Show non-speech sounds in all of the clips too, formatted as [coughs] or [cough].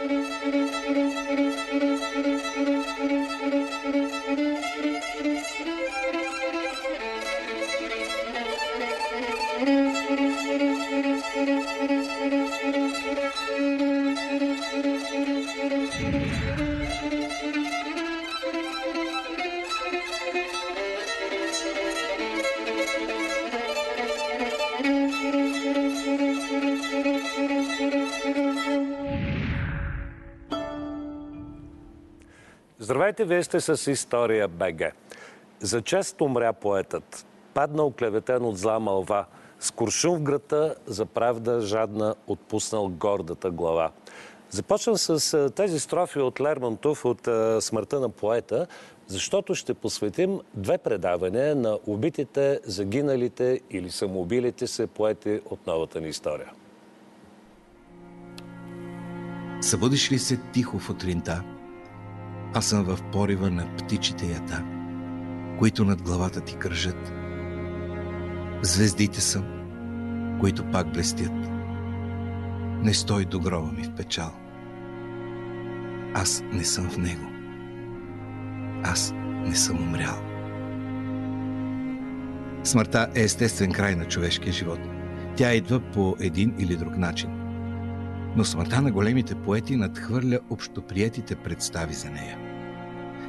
eres, eres, eres, eres. Здравейте, вие сте с История БГ. За чест умря поетът, паднал клеветен от зла мълва, с куршум в грата, за правда жадна, отпуснал гордата глава. Започвам с тези строфи от Лермонтов от смъртта на поета, защото ще посветим две предавания на убитите, загиналите или самоубилите се поети от новата ни история. Събудиш ли се тихо в утринта? Аз съм в порива на птичите ята, които над главата ти кръжат. Звездите съм, които пак блестят. Не стой до гроба ми в печал. Аз не съм в него. Аз не съм умрял. Смъртта е естествен край на човешкия живот. Тя идва по един или друг начин. Но смъртта на големите поети надхвърля общоприетите представи за нея.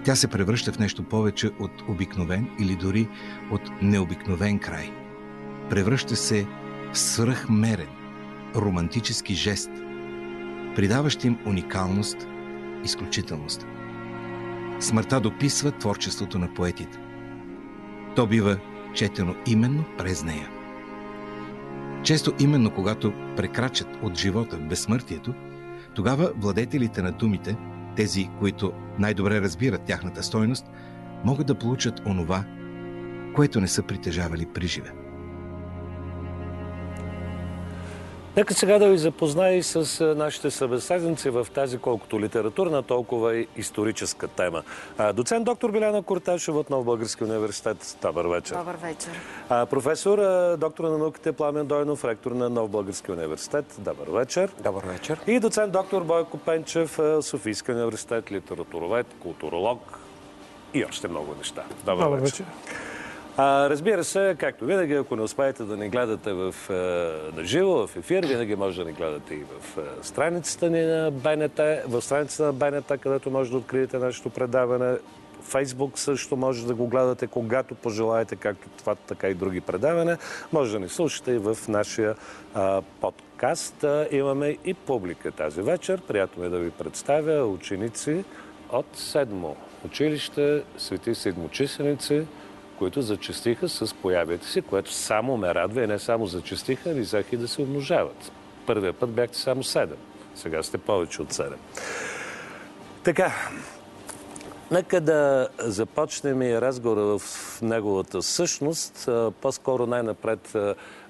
Тя се превръща в нещо повече от обикновен или дори от необикновен край. Превръща се в свръхмерен, романтически жест, придаващ им уникалност, изключителност. Смъртта дописва творчеството на поетите. То бива четено именно през нея. Често именно когато прекрачат от живота в безсмъртието, тогава владетелите на думите, тези, които най-добре разбират тяхната стойност, могат да получат онова, което не са притежавали при живе. Нека сега да ви запозная и с нашите събеседници в тази колкото литературна, толкова и историческа тема. Доцент доктор Биляна Корташева от Нов Български университет. Добър вечер. Добър вечер. Професор, доктор на науките Пламен Дойнов, ректор на Нов Български университет. Добър вечер. Добър вечер. И доцент доктор Бойко Пенчев, Софийски университет, литературовед, културолог и още много неща. Добър, Добър вечер. вечер. А, разбира се, както винаги, ако не успеете да ни гледате в, на живо, в ефир, винаги може да ни гледате и в страницата ни на БНТ, в страницата на БНТ, където може да откриете нашето предаване. Фейсбук също може да го гледате, когато пожелаете, както това, така и други предавания. Може да ни слушате и в нашия а, подкаст. А, имаме и публика тази вечер. Приятно е да ви представя ученици от седмо училище Свети Седмочисленици, които зачастиха с появите си, което само ме радва и не само зачастиха, ами взеха и да се умножават. Първия път бяхте само 7. Сега сте повече от 7. Така, нека да започнем и разговора в неговата същност. По-скоро най-напред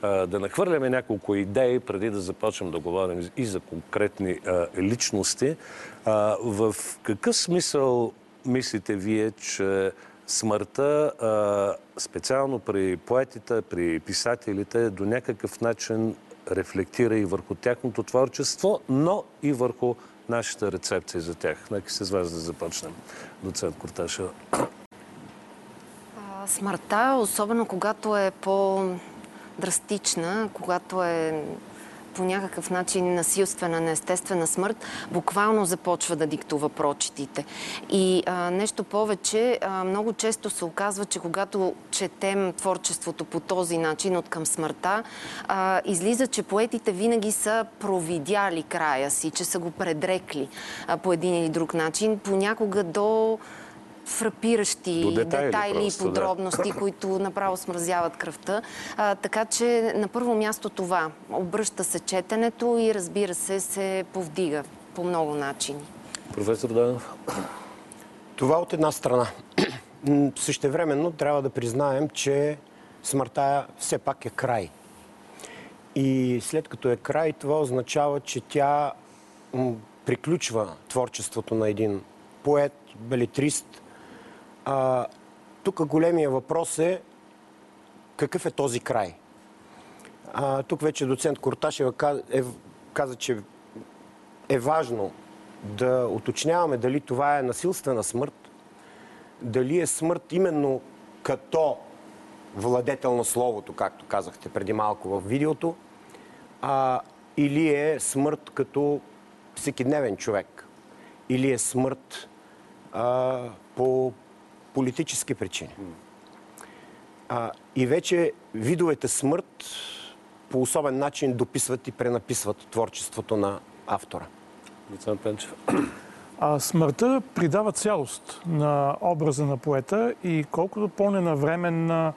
да нахвърляме няколко идеи, преди да започнем да говорим и за конкретни личности. В какъв смисъл мислите вие, че смъртта, специално при поетите, при писателите, до някакъв начин рефлектира и върху тяхното творчество, но и върху нашата рецепция за тях. Нека с вас да започнем. Доцент Курташева. Смъртта, особено когато е по-драстична, когато е по някакъв начин насилствена, неестествена смърт, буквално започва да диктува прочетите. И а, нещо повече, а, много често се оказва, че когато четем творчеството по този начин от към смъртта, а, излиза, че поетите винаги са провидяли края си, че са го предрекли а, по един или друг начин, понякога до фрапиращи До детайли детайли и подробности, които направо смразяват кръвта. А, така че на първо място това. Обръща се четенето и разбира се се повдига по много начини. Професор Данов. Това от една страна. Същевременно трябва да признаем, че смъртта все пак е край. И след като е край, това означава, че тя приключва творчеството на един поет, белетрист. А, тук големия въпрос е какъв е този край? А, тук вече доцент Курташева каза, е, каза, че е важно да уточняваме дали това е насилствена смърт, дали е смърт именно като владетел на словото, както казахте преди малко в видеото, а, или е смърт като всекидневен човек, или е смърт а, по политически причини. А, и вече видовете смърт по особен начин дописват и пренаписват творчеството на автора. Доцент Пенчев. А смъртта придава цялост на образа на поета и колкото по-ненавременна,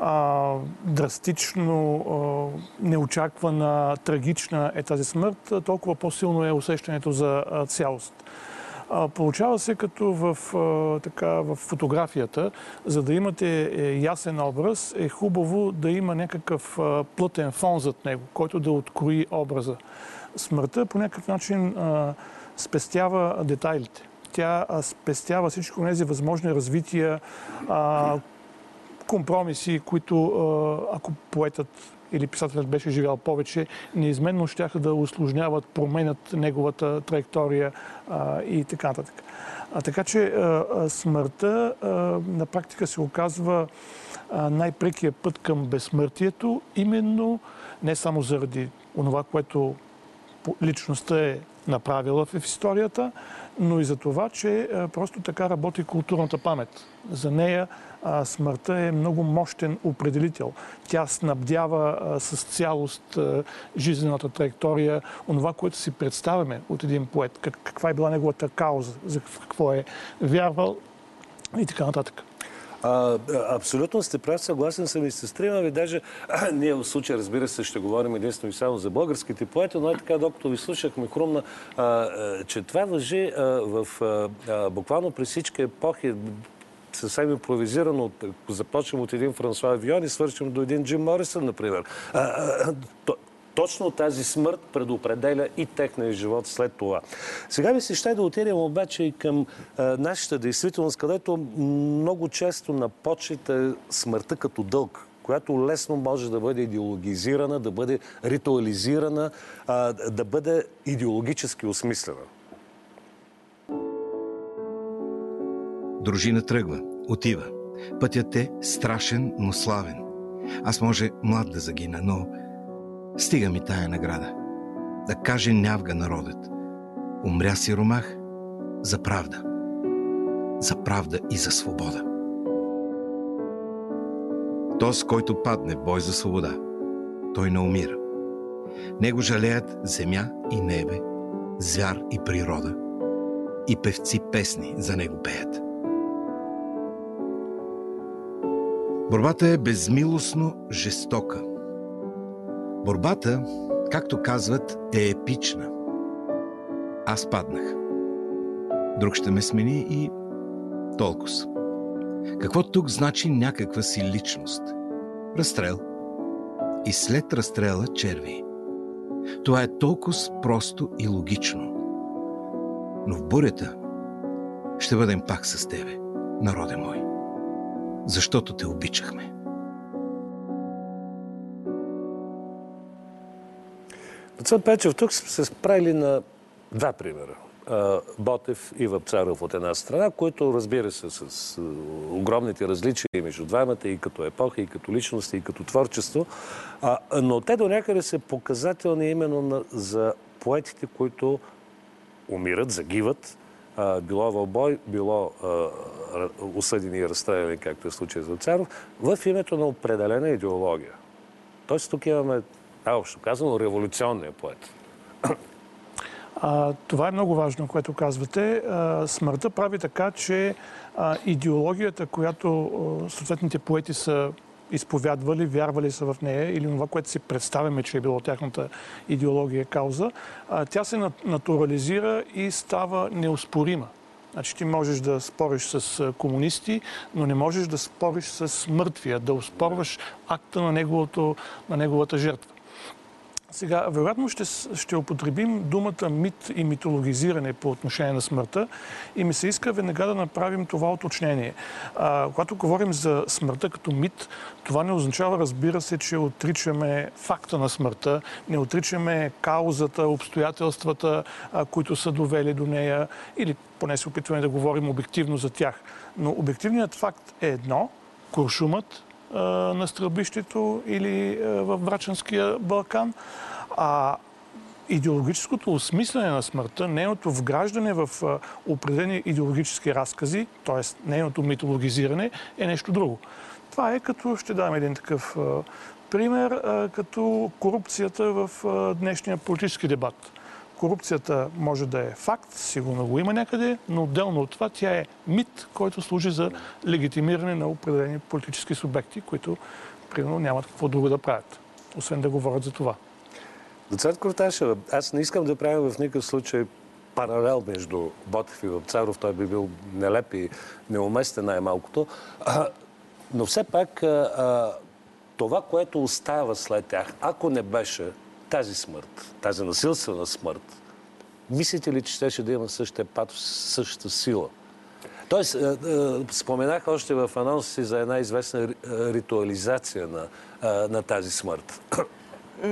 а, драстично, а, неочаквана, трагична е тази смърт, толкова по-силно е усещането за а, цялост. Получава се като в, така, в фотографията, за да имате е, ясен образ, е хубаво да има някакъв плътен фон зад него, който да открои образа. Смъртта по някакъв начин спестява детайлите. Тя спестява всичко тези възможни развития, компромиси, които ако поетът или писателят беше живял повече, неизменно ще да усложняват, променят неговата траектория а, и така нататък. А, така че а, а, смъртта а, на практика се оказва най-прекия път към безсмъртието, именно не само заради онова, което личността е направила в историята, но и за това, че просто така работи културната памет. За нея смъртта е много мощен определител. Тя снабдява с цялост жизнената траектория, онова, което си представяме от един поет, каква е била неговата кауза, за какво е вярвал и така нататък. А, абсолютно сте прав, съгласен съм и с трима ви. Даже а, [clears throat] ние в случая, разбира се, ще говорим единствено и само за българските поети, но е така, докато ви слушахме хрумна, а, че това въжи в, буквално при всички епохи съвсем импровизирано. Започвам от един Франсуа Вион и свършим до един Джим Морисън, например. А, а, точно тази смърт предопределя и техния живот след това. Сега ми се ще да отидем обаче и към а, нашата действителност, където много често на почета смъртта като дълг която лесно може да бъде идеологизирана, да бъде ритуализирана, а, да бъде идеологически осмислена. Дружина тръгва, отива. Пътят е страшен, но славен. Аз може млад да загина, но Стига ми тая награда. Да каже нявга народът. Умря си ромах за правда. За правда и за свобода. Тос, който падне в бой за свобода, той не умира. Него жалеят земя и небе, звяр и природа, и певци песни за него пеят. Борбата е безмилостно жестока – Борбата, както казват, е епична. Аз паднах. Друг ще ме смени и толкова. Какво тук значи някаква си личност? Разстрел. И след разстрела черви. Това е толкова просто и логично. Но в бурята ще бъдем пак с тебе, народе мой. Защото те обичахме. Доцент Печев, тук се справили на два примера. Ботев и Въпцаров от една страна, които разбира се с огромните различия между двамата и като епоха, и като личности, и като творчество, но те до някъде са показателни именно за поетите, които умират, загиват, било в бой, било осъдени и разстреляни, както е случай за Царов, в името на определена идеология. Тоест тук имаме най-общо казано, революционния поет. А, това е много важно, което казвате. А, смъртта прави така, че а, идеологията, която съответните поети са изповядвали, вярвали са в нея или това, което си представяме, че е било тяхната идеология, кауза, тя се натурализира и става неоспорима. Значи ти можеш да спориш с комунисти, но не можеш да спориш с мъртвия, да успорваш акта на, неговото, на неговата жертва. Сега, вероятно ще, ще употребим думата мит и митологизиране по отношение на смъртта и ми се иска веднага да направим това уточнение. А, когато говорим за смъртта като мит, това не означава, разбира се, че отричаме факта на смъртта, не отричаме каузата, обстоятелствата, а, които са довели до нея или поне се опитваме да говорим обективно за тях. Но обективният факт е едно, куршумът, на стрелбището или в Брачанския Балкан. А идеологическото осмислене на смъртта, нейното вграждане в определени идеологически разкази, т.е. нейното митологизиране, е нещо друго. Това е като, ще дам един такъв пример, като корупцията в днешния политически дебат. Корупцията може да е факт, сигурно го има някъде, но отделно от това тя е мит, който служи за легитимиране на определени политически субекти, които, примерно, нямат какво друго да правят, освен да говорят за това. Доцент Корташева, аз не искам да правя в никакъв случай паралел между Ботев и Вапцаров. Той би бил нелеп и неуместен най-малкото. [clears throat] но все пак това, което остава след тях, ако не беше тази смърт, тази насилствена смърт, мислите ли, че щеше да има същия патос, същата сила? Тоест, е, е, споменах още в анонса си за една известна ритуализация на, е, на тази смърт.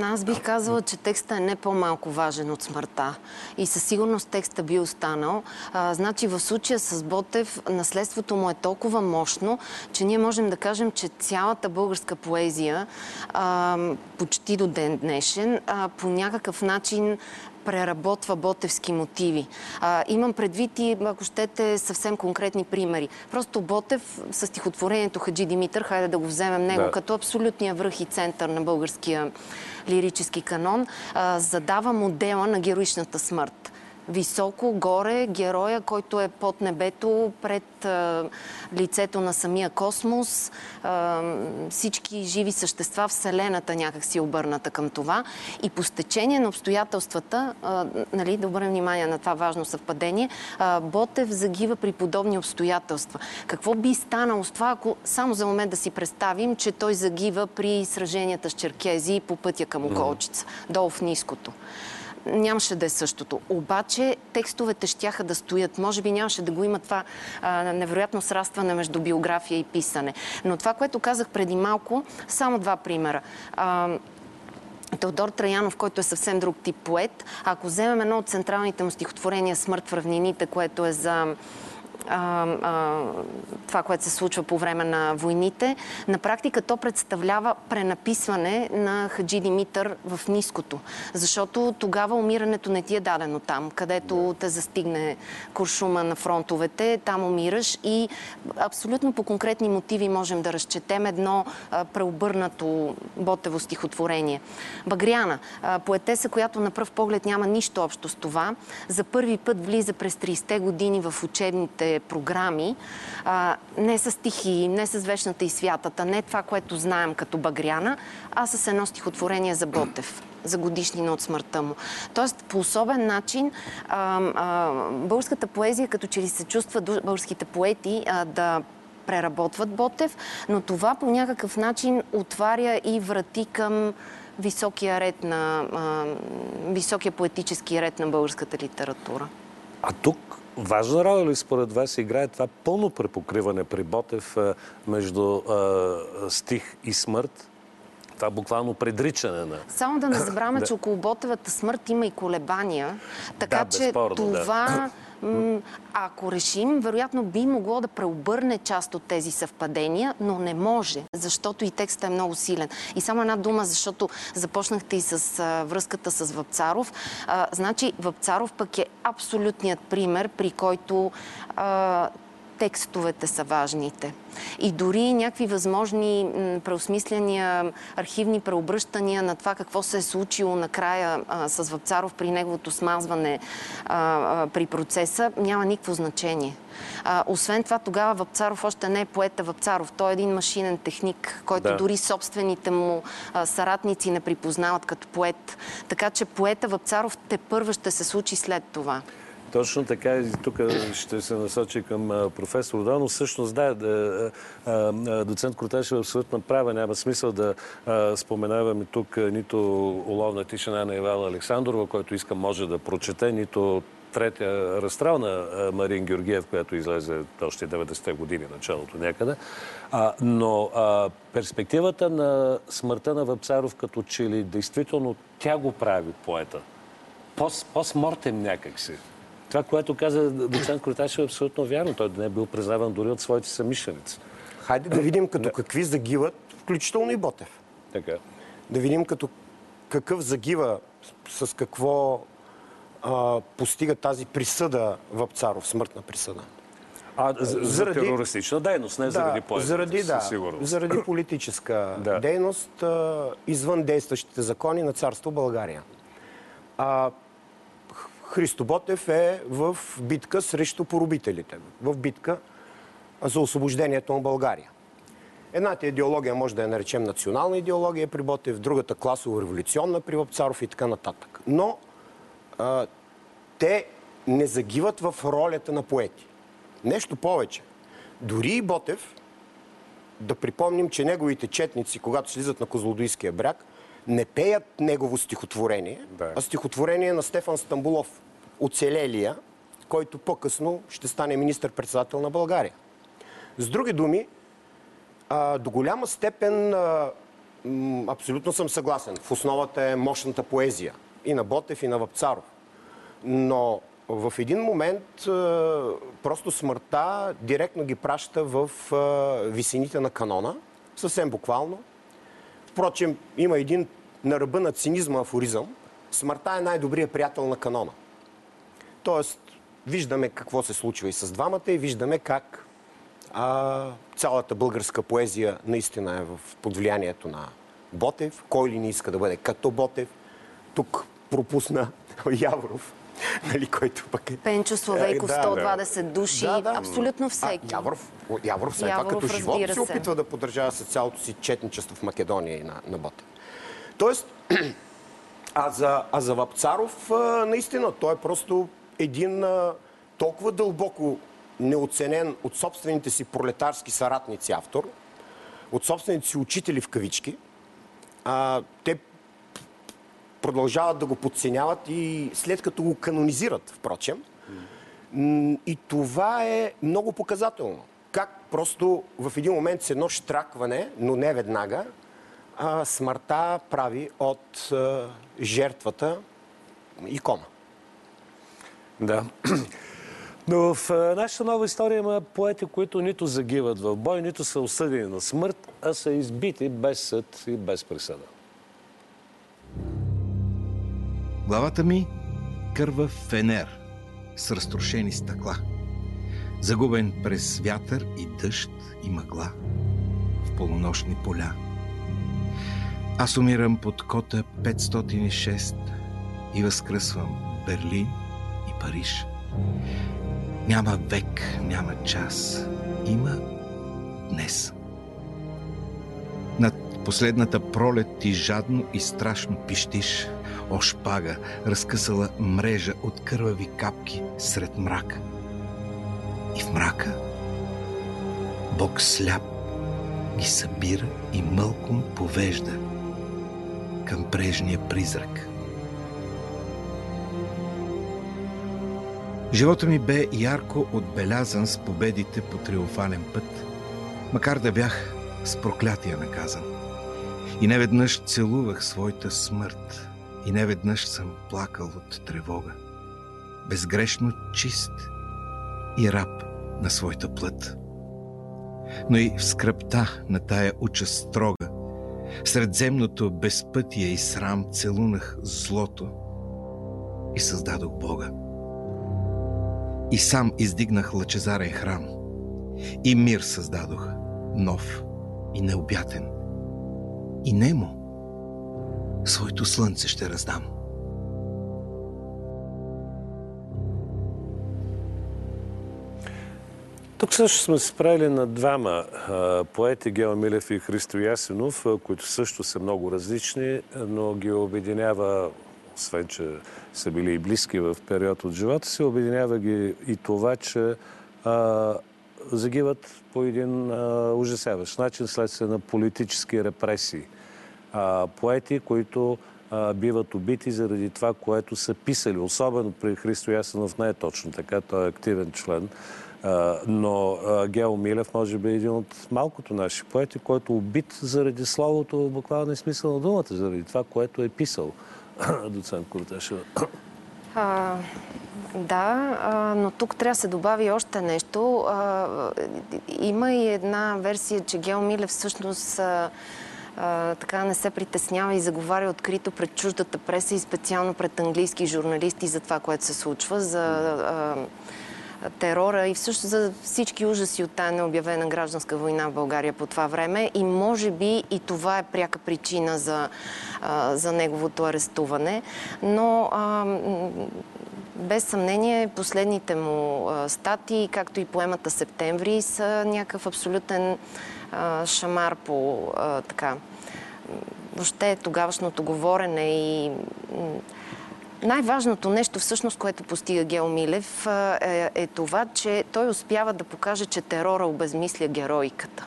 Аз бих казала, че текста е не по-малко важен от смъртта. И със сигурност текста би останал. А, значи в случая с Ботев наследството му е толкова мощно, че ние можем да кажем, че цялата българска поезия а, почти до ден днешен а, по някакъв начин преработва ботевски мотиви. А, имам предвид и, ако щете, съвсем конкретни примери. Просто Ботев с стихотворението Хаджи Димитър, хайде да го вземем него, да. като абсолютния връх и център на българския лирически канон, задава модела на героичната смърт високо горе героя, който е под небето, пред а, лицето на самия космос. А, всички живи същества, Вселената някак си обърната към това. И по стечение на обстоятелствата, а, нали, да обърнем внимание на това важно съвпадение, а, Ботев загива при подобни обстоятелства. Какво би станало с това, ако само за момент да си представим, че той загива при сраженията с черкези по пътя към Околчица, долу в ниското? Нямаше да е същото. Обаче текстовете щяха да стоят. Може би нямаше да го има това а, невероятно срастване между биография и писане. Но това, което казах преди малко, само два примера. А, Теодор Траянов, който е съвсем друг тип поет, ако вземем едно от централните му стихотворения Смърт в равнините, което е за а, а, това, което се случва по време на войните, на практика то представлява пренаписване на Хаджи Димитър в ниското. Защото тогава умирането не ти е дадено там, където те застигне куршума на фронтовете, там умираш и абсолютно по конкретни мотиви можем да разчетем едно а, преобърнато Ботево стихотворение. Багряна, поетеса, която на пръв поглед няма нищо общо с това, за първи път влиза през 30-те години в учебните програми, а, не с стихи, не с вечната и святата, не това, което знаем като Багряна, а с едно стихотворение за Ботев за годишнина от смъртта му. Тоест, по особен начин а, а, българската поезия, като че ли се чувства българските поети а, да преработват Ботев, но това по някакъв начин отваря и врати към високия ред на, а, високия поетически ред на българската литература. А тук Важна роля ли според вас играе това пълно препокриване при Ботев между стих и смърт? Това буквално предричане на... Само да не забравяме, че [laughs] около Ботевата смърт има и колебания. Така да, че това... Да ако решим, вероятно би могло да преобърне част от тези съвпадения, но не може, защото и текстът е много силен. И само една дума, защото започнахте и с връзката с Въпцаров. значи, Въпцаров пък е абсолютният пример, при който текстовете са важните. И дори някакви възможни преосмисляния, архивни преобръщания на това какво се е случило накрая а, с Въпцаров при неговото смазване а, а, при процеса, няма никакво значение. А, освен това, тогава Въпцаров още не е поета Въпцаров. Той е един машинен техник, който да. дори собствените му а, саратници не припознават като поет. Така че поета Въпцаров те първа ще се случи след това. Точно така. И тук ще се насочи към професор Донов. Всъщност, да, доцент Круташев е абсолютно права. Няма смисъл да споменаваме тук нито уловна тишина на Ивала Александрова, който иска може да прочете, нито третия разстрел на Марин Георгиев, която излезе още 90-те години, началото някъде. А, но а, перспективата на смъртта на Вапцаров, като че ли действително тя го прави поета. Пос, постмортем някакси. Това, което каза доцент Кроташев е абсолютно вярно. Той не е бил признаван дори от своите самишленици. Хайде да видим като какви загиват, включително и Ботев. Така. Да видим като какъв загива, с какво а, постига тази присъда Вапцаров, смъртна присъда. А, за, за Заради- терористична дейност, не заради поезията. заради, да, сигурност. заради политическа [laughs] Да. дейност а, извън действащите закони на царство България. А, Христо Ботев е в битка срещу поробителите, в битка за освобождението на България. Едната идеология може да я наречем национална идеология при Ботев, другата класово-революционна при Вапцаров и така нататък. Но а, те не загиват в ролята на поети. Нещо повече. Дори и Ботев, да припомним, че неговите четници, когато слизат на Козлодуйския бряг, не пеят негово стихотворение, Да. а стихотворение на Стефан Стамбулов, оцелелия, който по-късно ще стане министър-председател на България. С други думи, а, до голяма степен а, м, абсолютно съм съгласен. В основата е мощната поезия и на Ботев, и на Вапцаров. Но в един момент а, просто смъртта директно ги праща в висините на канона, съвсем буквално. Впрочем, има един на ръба на цинизма афоризъм. Смъртта е най-добрият приятел на канона. Тоест, виждаме какво се случва и с двамата и виждаме как а, цялата българска поезия наистина е в под влиянието на Ботев. Кой ли не иска да бъде като Ботев? Тук пропусна [laughs] Яворов, [laughs] нали, който пък е... Пенчо Славейков, Е, да, 120 души, Да, да. абсолютно всеки. А, Яворов, Яворов Яворов, това като живот се се. опитва да поддържава с цялото си четничество в Македония и на, на Ботев. Тоест, [clears throat] а за, а за Вапцаров, а, наистина, той е просто един а, толкова дълбоко неоценен от собствените си пролетарски съратници автор, от собствените си учители в кавички. А, те продължават да го подценяват и след като го канонизират, впрочем. И това е много показателно. Как просто в един момент с едно штракване, но не веднага, смъртта прави от жертвата икона. Да. [clears throat] Но в нашата нова история има поети, които нито загиват в бой, нито са осъдени на смърт, а са избити без съд и без присъда. Главата ми кърва фенер с разтрошени стъкла. Загубен през вятър и дъжд и мъгла в полунощни поля. Аз умирам под кота 506 и възкръсвам Берлин и Париж. Няма век, няма час. Има днес. Над последната пролет ти жадно и страшно пищиш. О, шпага, разкъсала мрежа от кървави капки сред мрака. И в мрака Бог сляп ги събира и мълком повежда към прежния призрак. Живота ми бе ярко отбелязан с победите по триумфален път, макар да бях с проклятия наказан. И неведнъж целувах своята смърт, и неведнъж съм плакал от тревога. Безгрешно чист и раб на своята плът. Но и в скръпта на тая участ строга, сред земното безпътие и срам целунах злото и създадох Бога. И сам издигнах лъчезарен храм. И мир създадох, нов и необятен. И немо своето слънце ще раздам. Тук също сме се справили на двама поети, Гео Милев и Христо Ясенов, които също са много различни, но ги обединява, освен че са били и близки в период от живота си. Обединява ги и това, че а, загиват по един а, ужасяващ начин следствие на политически репресии. А, поети, които а, биват убити заради това, което са писали. Особено при Христо Ясенов не е точно така, той е активен член. А, но Гео Милев може би е един от малкото наши поети, който е убит заради словото в буквалния смисъл на думата, заради това, което е писал [coughs] доцент Курташева. А, да, а, но тук трябва да се добави още нещо. А, има и една версия, че Гео Милев всъщност така не се притеснява и заговаря открито пред чуждата преса и специално пред английски журналисти за това, което се случва, за а, терора и всъщност за всички ужаси от тая необявена гражданска война в България по това време. И може би и това е пряка причина за, а, за неговото арестуване. Но а, без съмнение последните му статии, както и поемата Септември, са някакъв абсолютен шамар по така въобще тогавашното говорене и най-важното нещо, всъщност, което постига Гео Милев, е, е това, че той успява да покаже, че терора обезмисля героиката.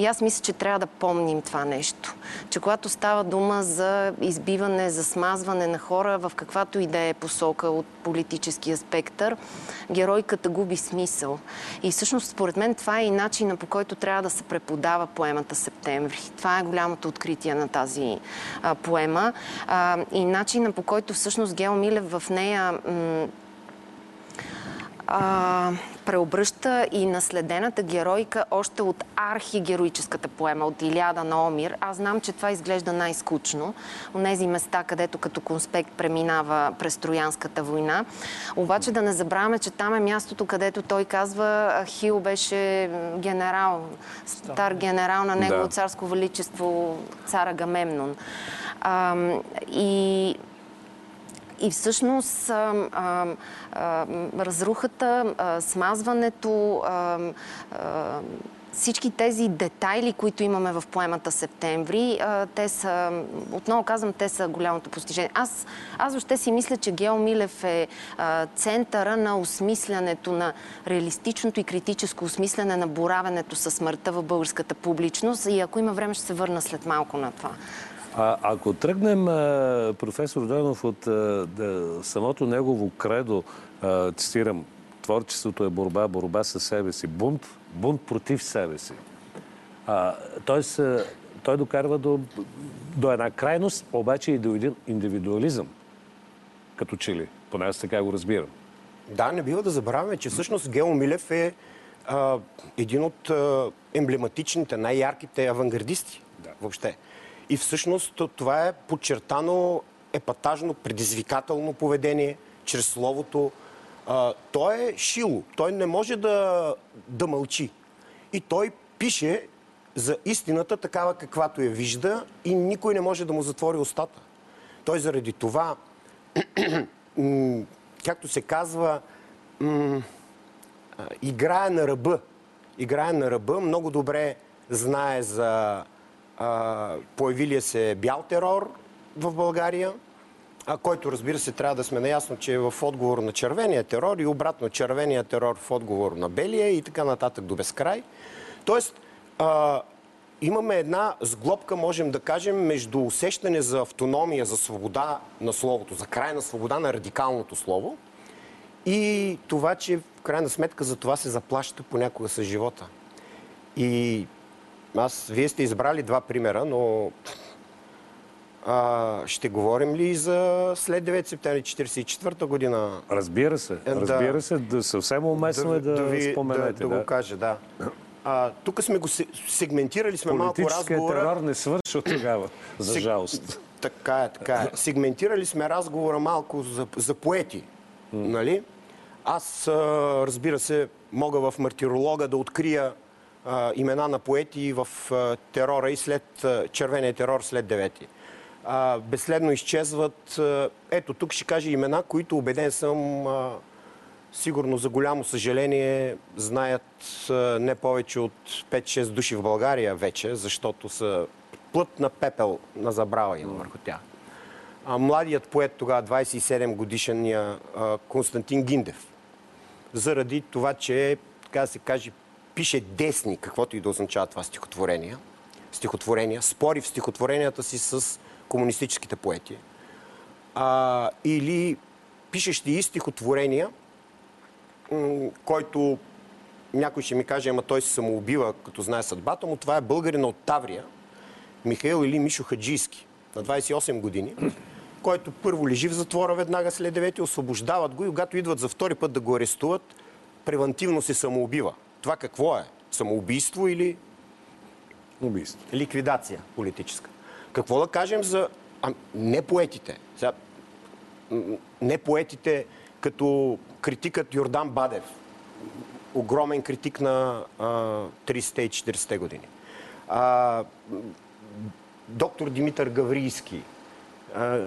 И аз мисля, че трябва да помним това нещо. Че когато става дума за избиване, за смазване на хора в каквато и да е посока от политическия спектър, геройката губи смисъл. И всъщност, според мен, това е и начина по който трябва да се преподава поемата Септември. Това е голямото откритие на тази а, поема. А, и начина по който всъщност Гео Милев в нея а, преобръща и наследената геройка още от архигероическата поема, от Илиада на Омир. Аз знам, че това изглежда най-скучно. от тези места, където като конспект преминава през Троянската война. Обаче да не забравяме, че там е мястото, където той казва Хил беше генерал, стар генерал на негово да. царско величество, цара Гамемнон. А, и и всъщност разрухата, смазването, всички тези детайли, които имаме в поемата Септември, те са, отново казвам, те са голямото постижение. Аз, аз въобще си мисля, че Гео Милев е центъра на осмислянето, на реалистичното и критическо осмисляне на боравенето със смъртта в българската публичност. И ако има време, ще се върна след малко на това. А, ако тръгнем, професор Дойнов, от да, самото негово кредо, цитирам, творчеството е борба, борба със себе си, бунт, бунт против себе си. А, тоест, той докарва до, до една крайност, обаче и до един индивидуализъм, като че ли. Поне аз така го разбирам. Да, не бива да забравяме, че всъщност Гео Милев е а, един от а, емблематичните, най-ярките авангардисти да. въобще. И всъщност това е подчертано епатажно, предизвикателно поведение, чрез словото. А, той е шило. Той не може да, да мълчи. И той пише за истината такава каквато я вижда и никой не може да му затвори устата. Той заради това, [clears throat] както се казва, играе на ръба. Играе на ръба, много добре знае за появилия се бял терор в България, а, който разбира се трябва да сме наясно, че е в отговор на червения терор и обратно червения терор в отговор на белия и така нататък до безкрай. Тоест, а, имаме една сглобка, можем да кажем, между усещане за автономия, за свобода на словото, за крайна свобода на радикалното слово и това, че в крайна сметка за това се заплаща понякога с живота. И аз, вие сте избрали два примера, но а, ще говорим ли за след 9 септември 1944 година? Разбира се. Е, разбира да, се. Да, съвсем уместно да, е да, да ви, споменете. Да, да, да, го кажа, да. А, тук сме го сегментирали сме малко разговора. терор не свърши от тогава, за Сег... жалост. Така е, така е. Сегментирали сме разговора малко за, за поети. Нали? Аз, разбира се, мога в мартиролога да открия имена на поети в терора и след червения терор след девети. А, безследно изчезват. Ето, тук ще кажа имена, които убеден съм, сигурно за голямо съжаление, знаят не повече от 5-6 души в България вече, защото са плът на пепел на забрава има върху тях. младият поет тогава, 27 годишния Константин Гиндев. Заради това, че, така да се каже, пише десни, каквото и да означава това стихотворение, стихотворения, спори в стихотворенията си с комунистическите поети. А, или пишещи и стихотворения, който някой ще ми каже, ама той се самоубива, като знае съдбата му. Това е българина от Таврия, Михаил или Мишо Хаджийски, на 28 години, който първо лежи в затвора веднага след 9, освобождават го и когато идват за втори път да го арестуват, превентивно се самоубива. Това какво е? Самоубийство или Убийство. ликвидация политическа. Какво да кажем за а, не поетите? Сега, м, не поетите като критикът Йордан Бадев, огромен критик на а, 30-те и 40-те години. А, доктор Димитър Гаврийски, а,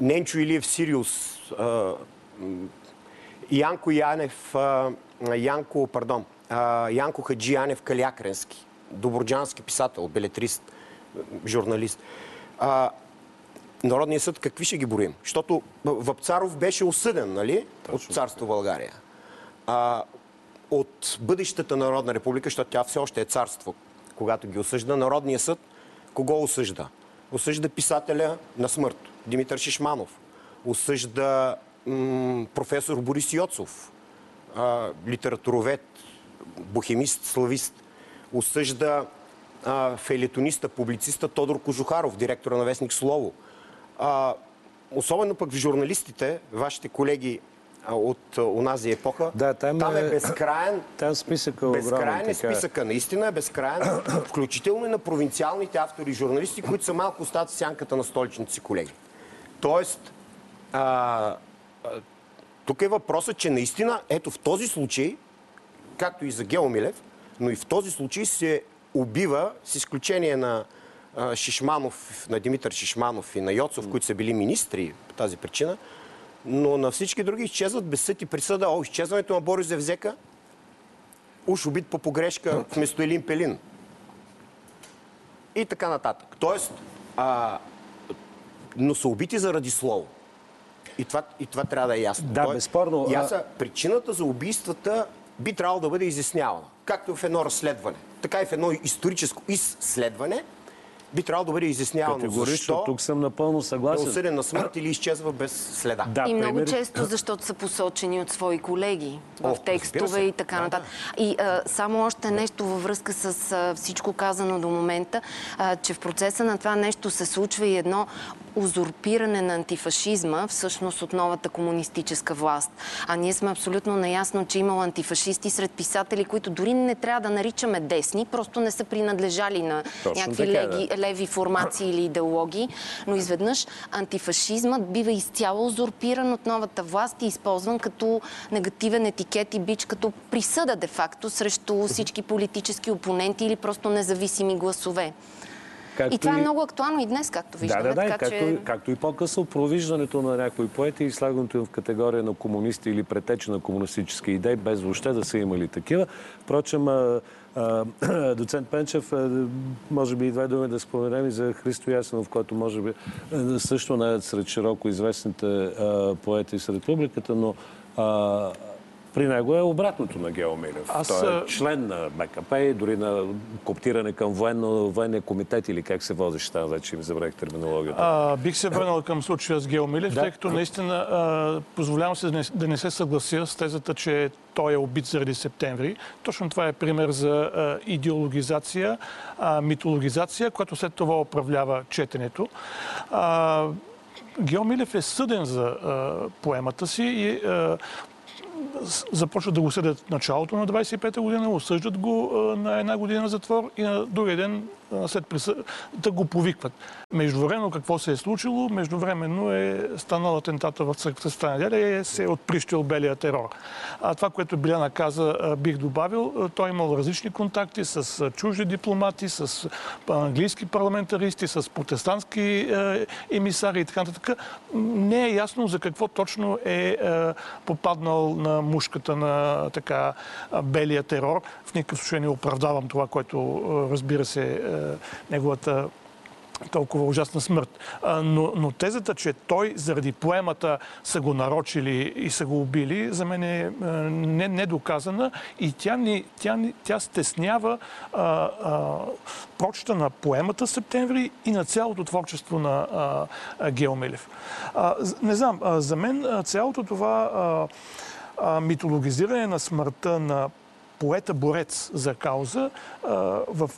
Ненчо Илиев Сириус, а, Янко Янев, Янко, пардон, Янко Хаджи Янев Калякренски, доброджански писател, белетрист, журналист. Народният съд какви ще ги броим? Защото Вапцаров беше осъден, нали? от царство България. А, от бъдещата Народна република, защото тя все още е царство, когато ги осъжда, Народният съд кого осъжда? Осъжда писателя на смърт, Димитър Шишманов. Осъжда професор Борис Йоцов, а, литературовед, бухемист, славист. Осъжда а, фейлетониста, публициста Тодор Кожухаров, директора на Вестник Слово. А, особено пък в журналистите, вашите колеги от онази епоха, Да, там там е е- безкраен Там списъка е огромен. Е списъка, наистина е безкрайен, включително и на провинциалните автори и журналисти, които са малко остат сянката на столичните си колеги. Тоест, а, тук е въпросът, че наистина, ето в този случай, както и за Гео Милев, но и в този случай се убива, с изключение на Шишманов, на Димитър Шишманов и на Йоцов, които са били министри по тази причина, но на всички други изчезват без съд и присъда. О, изчезването на Борис Зевзека уж убит по погрешка вместо Елин Пелин. И така нататък. Тоест, а, но са убити заради слово. И това, и това трябва да е ясно. Да, безспорно, И а- аз, причината за убийствата би трябвало да бъде изяснявана. Както в едно разследване, така и в едно историческо изследване би трябвало да бъде изяснявано. Категорично, Защо тук съм напълно е съгласен. осъден на смърт или изчезва без следа. Да, и много често, защото са посочени от свои колеги О, в текстове и така Да, нататък. И а, само още нещо във връзка с а, всичко казано до момента, а, че в процеса на това нещо се случва и едно узурпиране на антифашизма, всъщност от новата комунистическа власт. А ние сме абсолютно наясно, че имало антифашисти сред писатели, които дори не трябва да наричаме десни, просто не са принадлежали на Точно някакви така, да. леги, леви формации или идеологии, но изведнъж антифашизмът бива изцяло узурпиран от новата власт и използван като негативен етикет и бич, като присъда де-факто срещу всички политически опоненти или просто независими гласове. Както И това е много актуално и днес, както Да, виждаме. да, да, така, както, че... както и по-късно провиждането на някои поети и слагането им в категория на комунисти или претечи на комунистически идеи, без въобще да са имали такива. Впрочем, а, а, [clears throat] доцент Пенчев, а, може би и две думи да споменем и за Христо Ясенов, който може би също не е сред широко известните поети сред публиката, но при него е обратното на Гео Милев. Аз, Той е член на БКП дори на коптиране към военно, военния комитет или как се водеше там, вече им забравих терминологията. А, бих се върнал към случая с Гео Милев, Да. тъй като наистина а, позволявам се да не, да не се съглася с тезата, че той е убит заради септември. Точно това е пример за а, идеологизация, а, митологизация, която след това управлява четенето. А, Гео Милев е съден за а, поемата си и а, започват да го съдят в началото на 25-та година, осъждат го на една година затвор и на другия ден след присъдата го повикват. Междувременно какво се е случило? Междувременно е станал атентата в църквата Стана неделя и е се е отприщил белия терор. А това, което Биляна каза, бих добавил, той е имал различни контакти с чужди дипломати, с английски парламентаристи, с протестантски емисари и така нататък. Не е ясно за какво точно е попаднал на мушката на така белия терор. В никакъв случай не оправдавам това, което разбира се а, неговата толкова ужасна смърт. Но, но тезата, че той заради поемата са го нарочили и са го убили, за мен е а, не, недоказана и тя, ни, тя, тя стеснява а, а, прочета на поемата Септември и на цялото творчество на а, а, Гео Милев. А, не знам, а, за мен цялото това а, а, митологизиране на смъртта на поета-борец за кауза а, в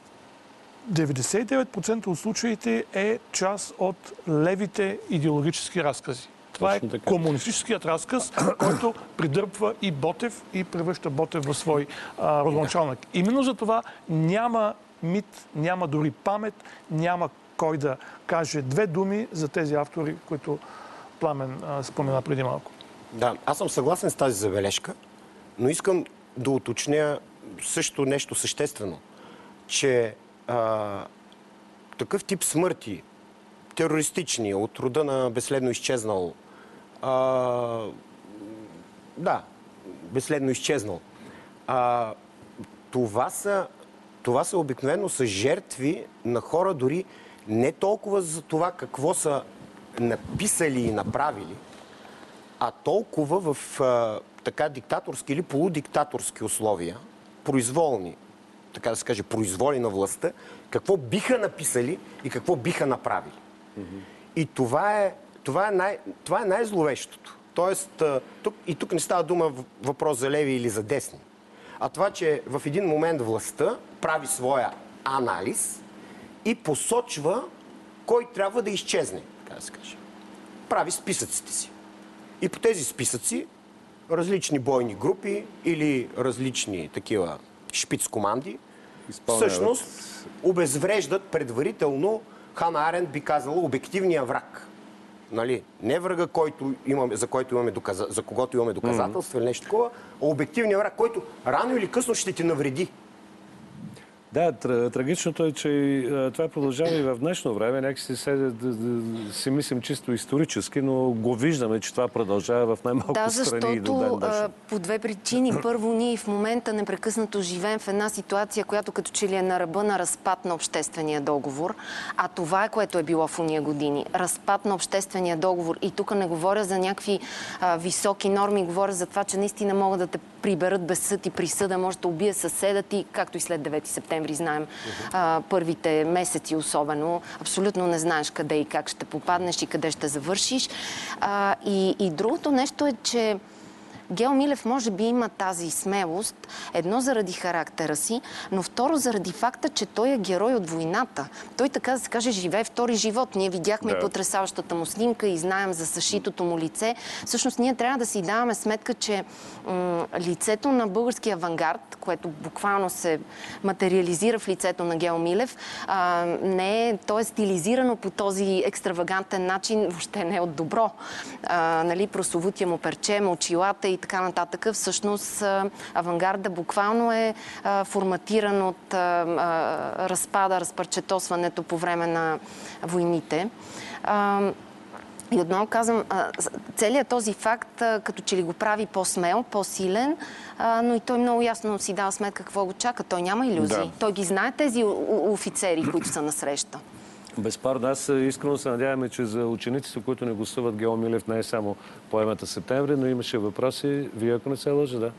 99% от случаите е част от левите идеологически разкази. Това е комунистическият разказ, който придърпва и Ботев и превръща Ботев в свой а, родоначалник. Именно за това няма мит, няма дори памет, няма кой да каже две думи за тези автори, които Пламен а, спомена преди малко. Да, аз съм съгласен с тази забележка, но искам да уточня също нещо съществено, че а, такъв тип смърти, терористични, от рода на безследно изчезнал, а, да, безследно изчезнал, а, това са, това са обикновено са жертви на хора дори не толкова за това какво са написали и направили, а толкова в а, така диктаторски или полудиктаторски условия, произволни, така да се каже, произволи на властта, какво биха написали и какво биха направили. И това е, това е, най, това е най-зловещото. Тоест, тук, и тук не става дума въпрос за леви или за десни. А това, че в един момент властта прави своя анализ и посочва кой трябва да изчезне, така да се каже. Прави списъците си. И по тези списъци различни бойни групи или различни такива шпиц команди Изпълняват. всъщност обезвреждат предварително, Хана Арен би казала, обективния враг. Нали? Не врага, който имаме, за, който имаме доказа, за когото имаме доказателства или нещо такова, а обективния враг, който рано или късно ще ти навреди. Да, тр- трагичното е, че това продължава и в днешно време. Някакси се, да, да, си мислим чисто исторически, но го виждаме, че това продължава в най-малко Да, страни ден защото а, по две причини. Първо, ние в момента непрекъснато живеем в една ситуация, която като че ли е на ръба на разпад на обществения договор. А това е което е било в уния години. Разпад на обществения договор. И тук не говоря за някакви а, високи норми, говоря за това, че наистина могат да те приберат без съд и присъда, може да убие съседа ти, както и след 9 септември знаем, а, първите месеци особено. Абсолютно не знаеш къде и как ще попаднеш и къде ще завършиш. И другото нещо е, че Гео Милев може би има тази смелост, едно заради характера си, но второ заради факта, че той е герой от войната. Той така да се каже живее втори живот. Ние видяхме Да. и потрясаващата му снимка и знаем за съшитото му лице. Всъщност ние трябва да си даваме сметка, че лицето на българския авангард, което буквално се материализира в лицето на Гео Милев, а, не е, то е стилизирано по този екстравагантен начин, въобще не е от добро. А, нали, прословутия му перче, очилата и така нататък. Всъщност авангарда буквално е форматиран от разпада, разпърчетосването по време на войните. И отново казвам, целият този факт като че ли го прави по-смел, по-силен, но и той много ясно си дава сметка какво го чака. Той няма иллюзии. Да. Той ги знае тези офицери, които са насреща. Безспорно, аз искрено се надяваме, че за учениците, които не гостуват Гео Милев, не е само поемата Септември, но имаше въпроси. Вие, ако не се лъжа, да.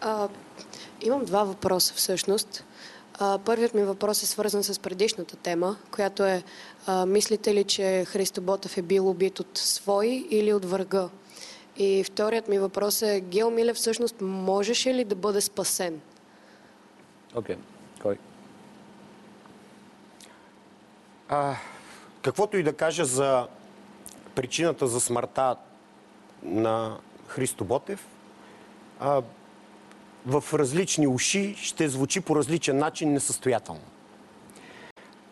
А, имам два въпроса всъщност. А, първият ми въпрос е свързан с предишната тема, която е а, мислите ли, че Христо Ботев е бил убит от свой или от врага? И вторият ми въпрос е Гео Милев всъщност можеше ли да бъде спасен? Окей. Кой? А, каквото и да кажа за причината за смъртта на Христо Ботев, а, в различни уши ще звучи по различен начин несъстоятелно.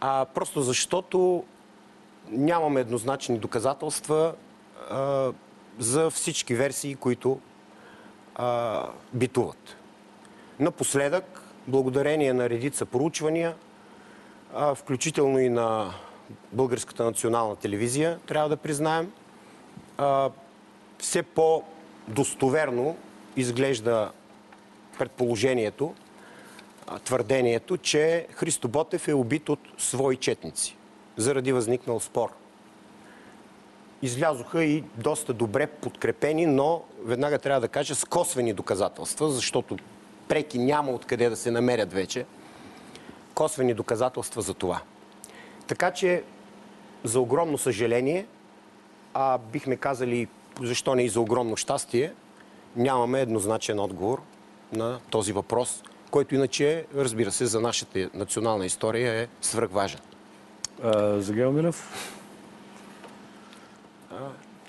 А, просто защото нямаме еднозначни доказателства а, за всички версии, които а, битуват. Напоследък, благодарение на редица проучвания, включително и на Българската национална телевизия, трябва да признаем, все по-достоверно изглежда предположението, твърдението, че Христо Ботев е убит от свои четници заради възникнал спор. Излязоха и доста добре подкрепени, но веднага трябва да кажа с косвени доказателства, защото преки няма откъде да се намерят вече косвени доказателства за това. Така че, за огромно съжаление, а бихме казали, защо не и за огромно щастие, нямаме еднозначен отговор на този въпрос, който иначе, разбира се, за нашата национална история е свръхважен. А, за Гео Милев?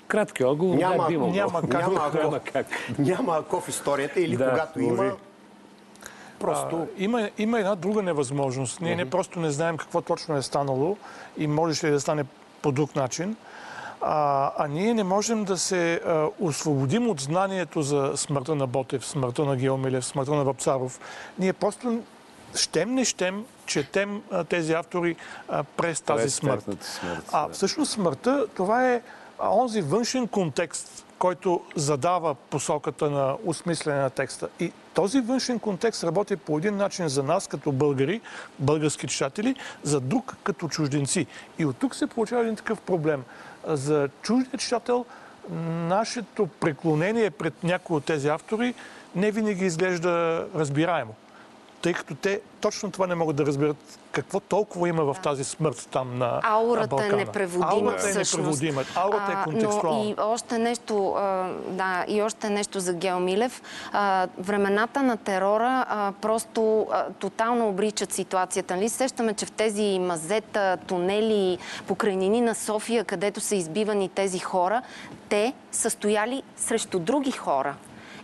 Кратки отговор. Няма, да, могъл. няма. Няма ако, Няма ако в историята или Да, когато има. Просто А, има, има една друга невъзможност. Ние не просто не знаем какво точно е станало и можеше ли да стане по друг начин, а, а ние не можем да се а, освободим от знанието за смъртта на Ботев, смъртта на Геомилев, смъртта на Вапцаров. Ние просто щем не щем, четем а, тези автори а, през тази През смърт. смърт, А да. всъщност смъртта, това е онзи външен контекст, който задава посоката на осмислене на текста. И този външен контекст работи по един начин за нас, като българи, български читатели, за друг като чужденци. И от тук се получава един такъв проблем. За чуждия читател нашето преклонение пред някои от тези автори не винаги изглежда разбираемо тъй като те точно това не могат да разберат какво толкова има в тази смърт там на Аурата на е Балкана. непреводима Аурата е всъщност. непреводима. Аурата А, е контекстуална. Но и още нещо, а, да, и още нещо за Гео Милев. А, времената на терора а, просто а, тотално обричат ситуацията. Нали? Сещаме, че в тези мазета, тунели, покрайнини на София, където са избивани тези хора, те са стояли срещу други хора.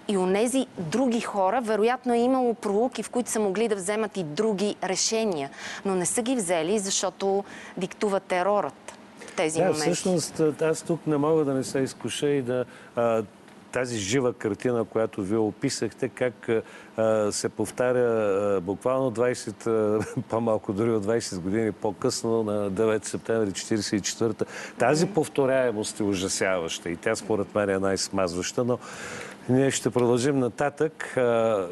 И у нези други хора, вероятно е имало пролуки, в които са могли да вземат и други решения, но не са ги взели, защото диктува терорът в тези Да, моменти. всъщност аз тук не мога да не се изкуша и да а, тази жива картина, която вие описахте, как а, се повтаря а, буквално 20, а, [laughs] по-малко дори от 20 години по-късно, на 9 септември 1944. Тази повторяемост е ужасяваща и тя според мен е най-смазваща, но ние ще продължим нататък. А,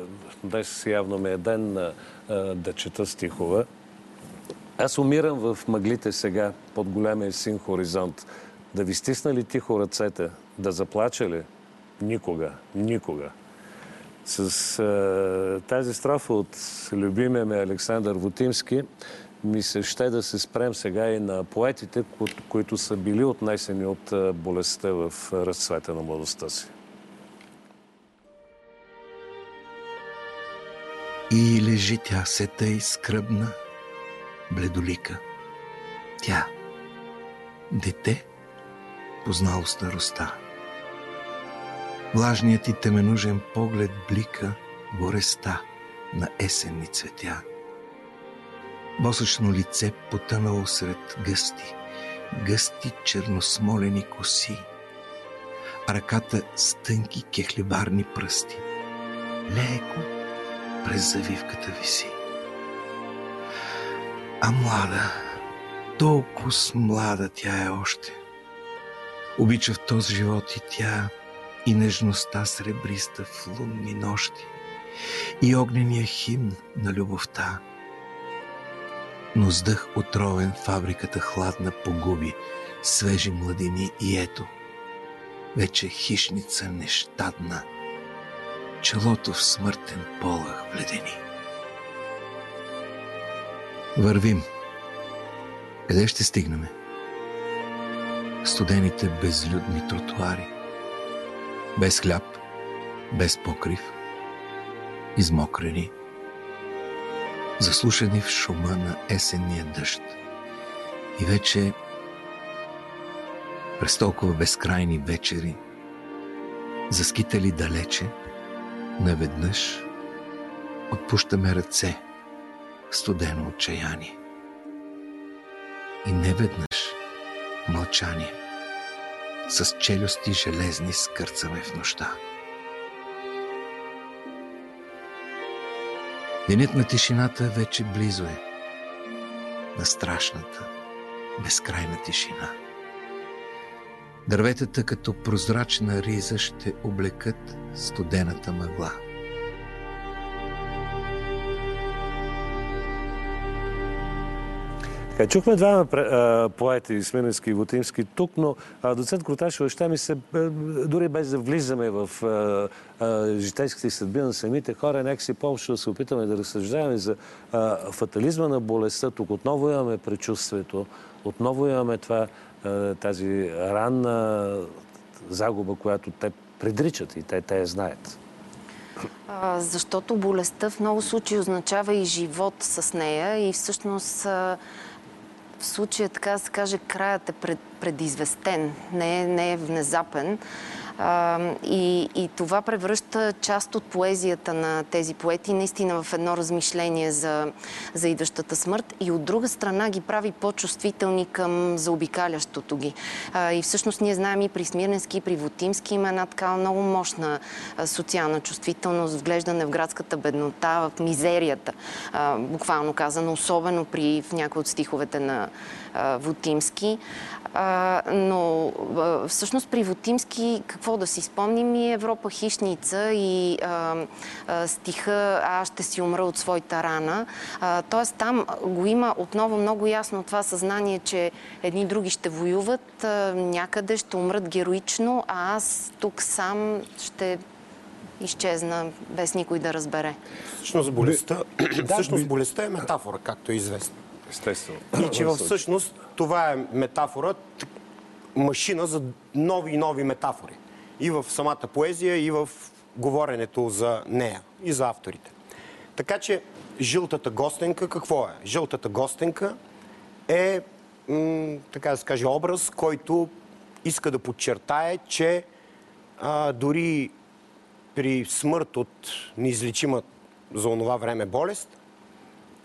Днес явно ми е ден а, а, да чета стихове. Аз умирам в мъглите сега, под големия син хоризонт. Да ви стисна ли тихо ръцете? Да заплача ли? Никога, никога. С е, тази строфа от любимия ми Александър Вотимски ми се ще да се спрем сега и на поетите, ко- които са били отнесени от болестта в разцвета на младостта си. И лежи тя се тъй скръбна, бледолика. Тя, дете, познало староста. Влажният и теменужен поглед блика гореста на есенни цветя. Босъчно лице потънало сред гъсти, гъсти черносмолени коси, а ръката с тънки кехлебарни пръсти. Леко през завивката виси. А млада, толкова млада тя е още. Обича в този живот и тя, и нежността сребриста в лунни нощи, и огнения химн на любовта. Но с дъх отровен фабриката хладна погуби свежи младини и ето, вече хищница нещадна, челото в смъртен полах вледени. Вървим. Къде ще стигнем? Студените безлюдни тротуари. Без хляб, без покрив, измокрени, заслушани в шума на есенния дъжд. И вече през толкова безкрайни вечери, заскитали далече, наведнъж отпущаме ръце студено отчаяние. И неведнъж мълчание, с челюсти железни скърцаме в нощта. Денят на тишината вече близо е, на страшната, безкрайна тишина. Дърветата като прозрачна риза ще облекат студената мъгла. Така, чухме двама поети, Смирненски и Лутински тук, но доцент Круташева ще ми се, дори без да влизаме в а, житейските съдби на самите хора, някакси повече да се опитаме да разсъждаваме за фатализма на болестта. Тук отново имаме предчувствието, отново имаме това тази ранна загуба, която те предричат и те, те я знаят. Защото болестта в много случаи означава и живот с нея и всъщност в случая, така да се каже, краят е пред, предизвестен, не е, не е внезапен. И, и това превръща част от поезията на тези поети наистина в едно размишление за, за идващата смърт и от друга страна ги прави по-чувствителни към заобикалящото ги. И всъщност ние знаем и при Смирненски, и при Вотимски има една така много мощна социална чувствителност, вглеждане в градската беднота, в мизерията, буквално казано, особено при в някои от стиховете на Вотимски. А, но а, всъщност при Вотимски какво да си спомним и Европа хищница и а, а, стиха Аз ще си умра от своята рана. А, тоест там го има отново много ясно това съзнание, че едни други ще воюват, а, някъде ще умрат героично, а аз тук сам ще изчезна без никой да разбере. Всъщност болестта, [clears throat] всъщност болестта е метафора, както е известно. Естествено. И че всъщност това е метафора, машина за нови и нови метафори. И в самата поезия, и в говоренето за нея, и за авторите. Така че жълтата гостенка какво е? Жълтата гостенка е, така да се каже, образ, който иска да подчертае, че а, дори при смърт от неизлечима за онова време болест,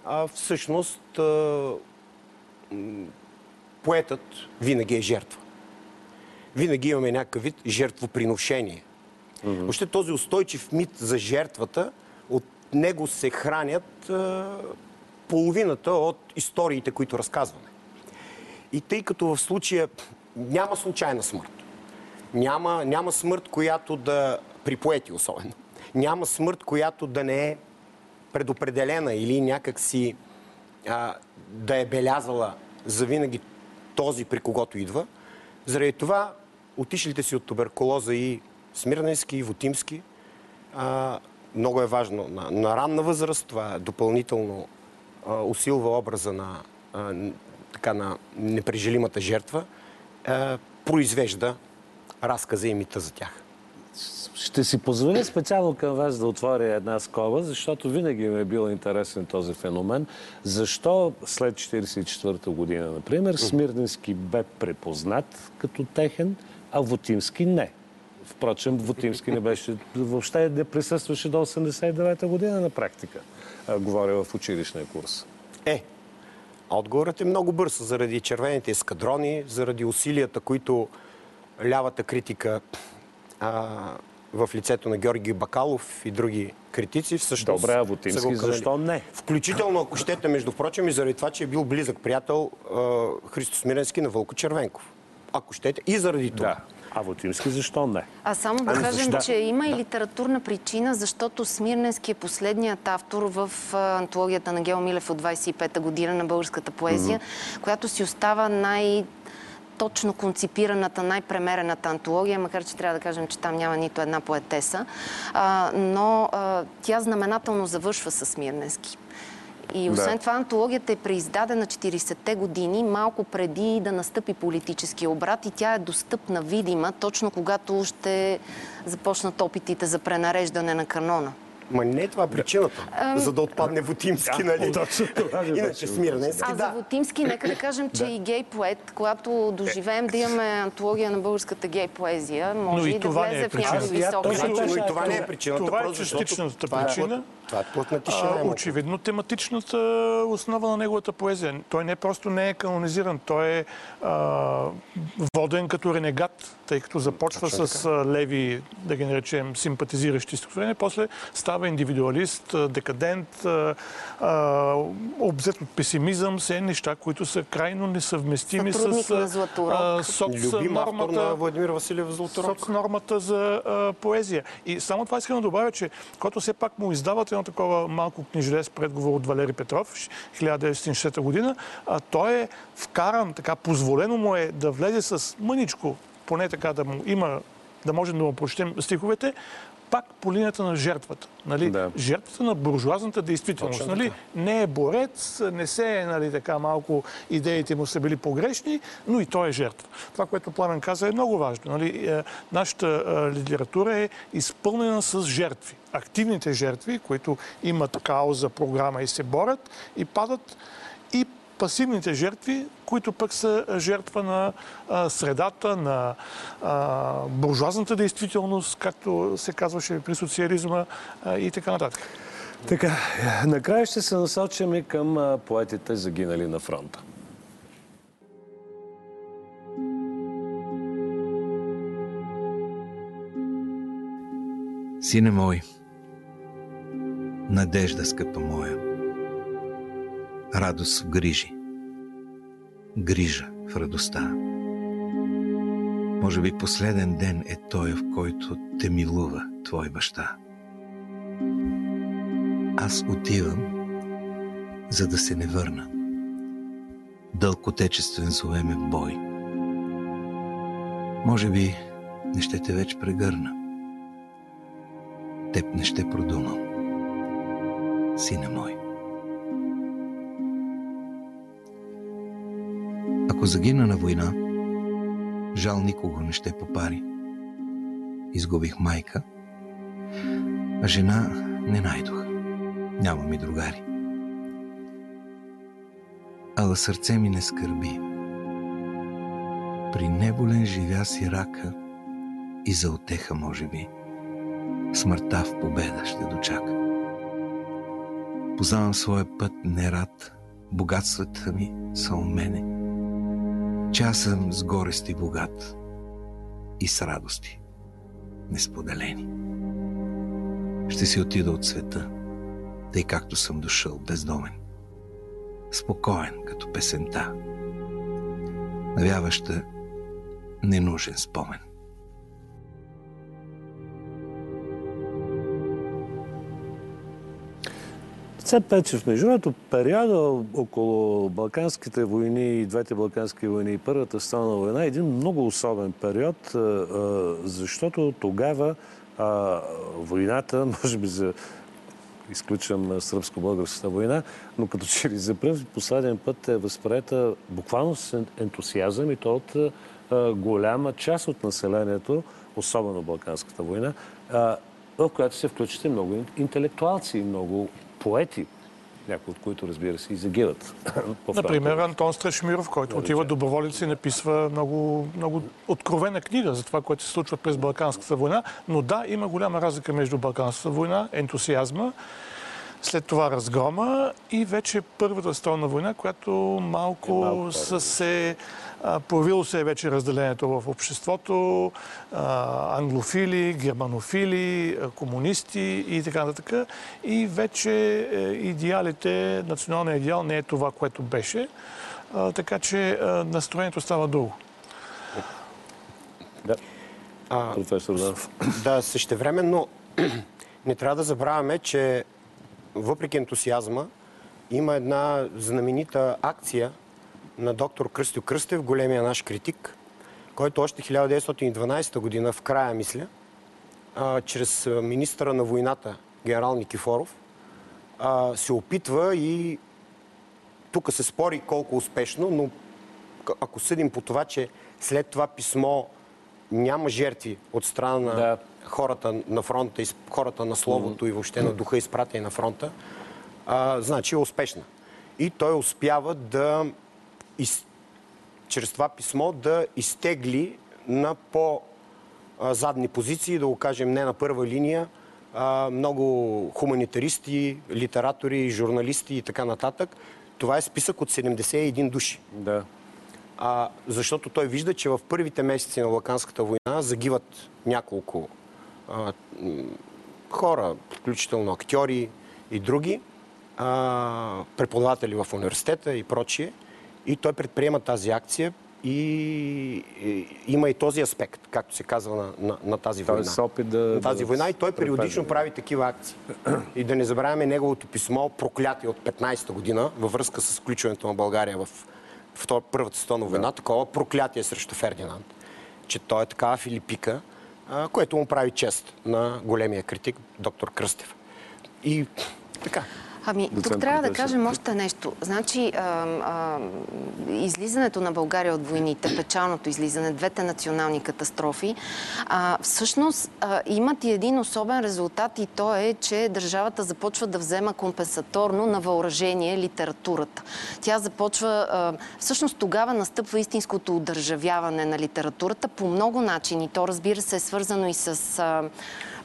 а всъщност а, поетът винаги е жертва. Винаги имаме някакъв вид жертвоприношение. Въобще този устойчив мит за жертвата, от него се хранят а, половината от историите, които разказваме. И тъй като в случая няма случайна смърт, няма, няма смърт, която да, при поети особено, няма смърт, която да не е предопределена или някак си а, да е белязала завинаги този, при когото идва. Заради това отишлите си от туберкулоза и Смирненски, и Вотимски, а, много е важно на, на ранна възраст, това допълнително а, усилва образа на, а, така, на непрежелимата жертва, а, произвежда разказа и мита за тях. Ще си позволя специално към вас да отворя една скоба, защото винаги ми е бил интересен този феномен. Защо след 1944 година, например, Смирненски бе препознат като техен, а Вотимски не? Впрочем, Вотимски не беше, въобще не присъстваше до 89-та година на практика. Говоря в училищния курс. Е, отговорът е много бърз заради червените ескадрони, заради усилията, които лявата критика в лицето на Георги Бакалов и други критици всъщност Добре, а канали. защо не? Включително, ако щете, между прочим, и заради това, че е бил близък приятел а, Христо Смиренски на Вълко Червенков. Ако щете, и заради това. Да. А Вотимски защо не? А само да Ами кажем, защо? че има и литературна причина, защото Смирненски е последният автор в а, антологията на Гео Милев от 25-та година на българската поезия, която си остава най- точно конципираната, най-премерената антология, макар че трябва да кажем, че там няма нито една поетеса. А, но а, тя знаменателно завършва с Смирненски. И освен Да. това, антологията е преиздадена 40-те години, малко преди да настъпи политически обрат и тя е достъпна, видима, точно когато ще започнат опитите за пренареждане на канона. Ма не е това причината, за да отпадне Вотимски, нали? точно това ми Иначе Смирненски, А за да. Вотимски, нека да кажем, че и гей поет, когато доживеем да имаме антология на българската гей поезия, може и да не е влезе в високи Точно речи. Но и това не е причината. Това е частичната е причина. Това е плътна тишина. А, очевидно тематичната основа на неговата поезия. Той не просто не е канонизиран, той е а, воден като ренегат, тъй като започва с а, леви, да ги наречем, симпатизиращи стихотворения, после става индивидуалист, декадент, обзет от песимизъм, все неща, които са крайно несъвместими Сътрудник с соц нормата, Владимир Василев Златорог. соц нормата за а, поезия. И само това искам да добавя, че когато все пак му издават едно такова малко книжелес предговор от Валери Петров, 1960 година, а той е вкаран, така позволено му е да влезе с мъничко, поне така да му има, да можем да му прочетем стиховете, пак по линията на жертвата. Нали? Да. Жертвата на буржуазната действителност. Точно Нали? така. Не е борец, не се е нали, така малко идеите му са били погрешни, но и той е жертва. Това, което Пламен каза е много важно. Нали? Е, Нашата е, литература е изпълнена с жертви. Активните жертви, които имат кауза, програма и се борят и падат и пасивните жертви, които пък са жертва на а, средата, на а, буржуазната действителност, както се казваше при социализма а, и така нататък. Така, накрая ще се насочим и към поетите загинали на фронта. Сине мой, надежда, скъпа моя, радост в грижи, грижа в радостта. Може би последен ден е той, в който те милува твой баща. Аз отивам, за да се не върна. Дълг отечествен зове ме в бой. Може би не ще те вече прегърна теб не ще продумам. Сине мой. Ако загина на война, жал никого не ще попари. Изгубих майка, а жена не найдох. Няма ми другари. Ала сърце ми не скърби. При неболен живя си рака и за отеха, може би смъртта в победа ще дочака. Познавам своя път не рад, богатствата ми са у мене. Че аз съм с горести богат и с радости несподелени. Ще си отида от света, тъй както съм дошъл бездомен. Спокоен като песента, навяваща ненужен спомен. Це Печев, между другото, периода около Балканските войни, двете Балкански войни и Първата световна война е един много особен период, защото тогава войната, [laughs] може би за изключвам сръбско-българската война, но като че ли за пръв последен път е възприета буквално с ентусиазъм и то от голяма част от населението, особено Балканската война, в която се включите много интелектуалци, много поети, някои от които, разбира се, и загиват. [laughs] Например, Антон Страшмиров, който Нали, отива доброволец и написва много, много откровена книга за това, което се случва през Балканската война. Но да, има голяма разлика между Балканската война, ентусиазма, след това разгрома и вече Първата световна война, която малко, Е, малко са се... Появило се вече разделението в обществото, англофили, германофили, комунисти и така нататък. И вече е, идеалите, националният идеал не е това, което беше. Така че настроението става друго. Да, А, професор Данов. Да, същевременно [clears throat] не трябва да забравяме, че въпреки ентусиазма има една знаменита акция на доктор Кръстю Кръстев, големия наш критик, който още 1912 година, в края мисля, чрез министъра на войната генерал Никифоров, се опитва и тук се спори колко успешно, но ако съдим по това, че след това писмо няма жертви от страна на Да. Хората на фронта, хората на словото и въобще на духа изпратени на фронта, а, значи е успешна. И той успява да из... чрез това писмо да изтегли на по-задни позиции, да го кажем не на първа линия, а, много хуманитаристи, литератори, журналисти и така нататък. Това е списък от 71 души. Да. А, защото той вижда, че в първите месеци на Балканската война загиват няколко а, хора, включително актьори и други, а, преподаватели в университета и прочие. И той предприема тази акция и, и има и този аспект, както се казва на, на, на тази война. Тоест опит да... На тази да война и той периодично прави такива акции. И да не забравяме неговото писмо Проклятие от 15-та година във връзка с включването на България в втор, Първата световна война. Такова проклятие срещу Фердинанд, че той е такава филипика, което му прави чест на големия критик доктор Кръстев. И така. Ами, тук трябва да кажем още нещо. Значи, а, а, излизането на България от войните, печалното излизане, двете национални катастрофи, а, всъщност имат и един особен резултат и то е, че държавата започва да взема компенсаторно на въоръжение литературата. Тя започва, всъщност тогава настъпва истинското удържавяване на литературата по много начини. То, разбира се, е свързано и с...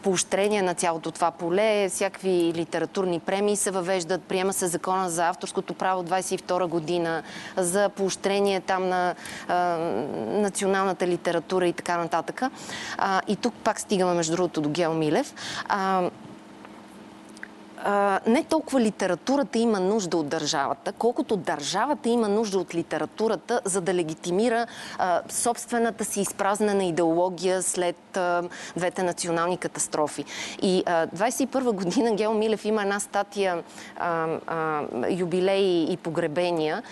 А, поощрение на цялото това поле, всякакви литературни премии се въвеждат, приема се закона за авторското право 22 година, за поощрение там на а, националната литература и така нататък. А, и тук пак стигаме, между другото, до Гео Милев. А, не толкова литературата има нужда от държавата, колкото държавата има нужда от литературата, за да легитимира а, собствената си изпразнена идеология след а, двете национални катастрофи. И а, 21 година [laughs] Гео Милев има една статия юбилеи и погребения,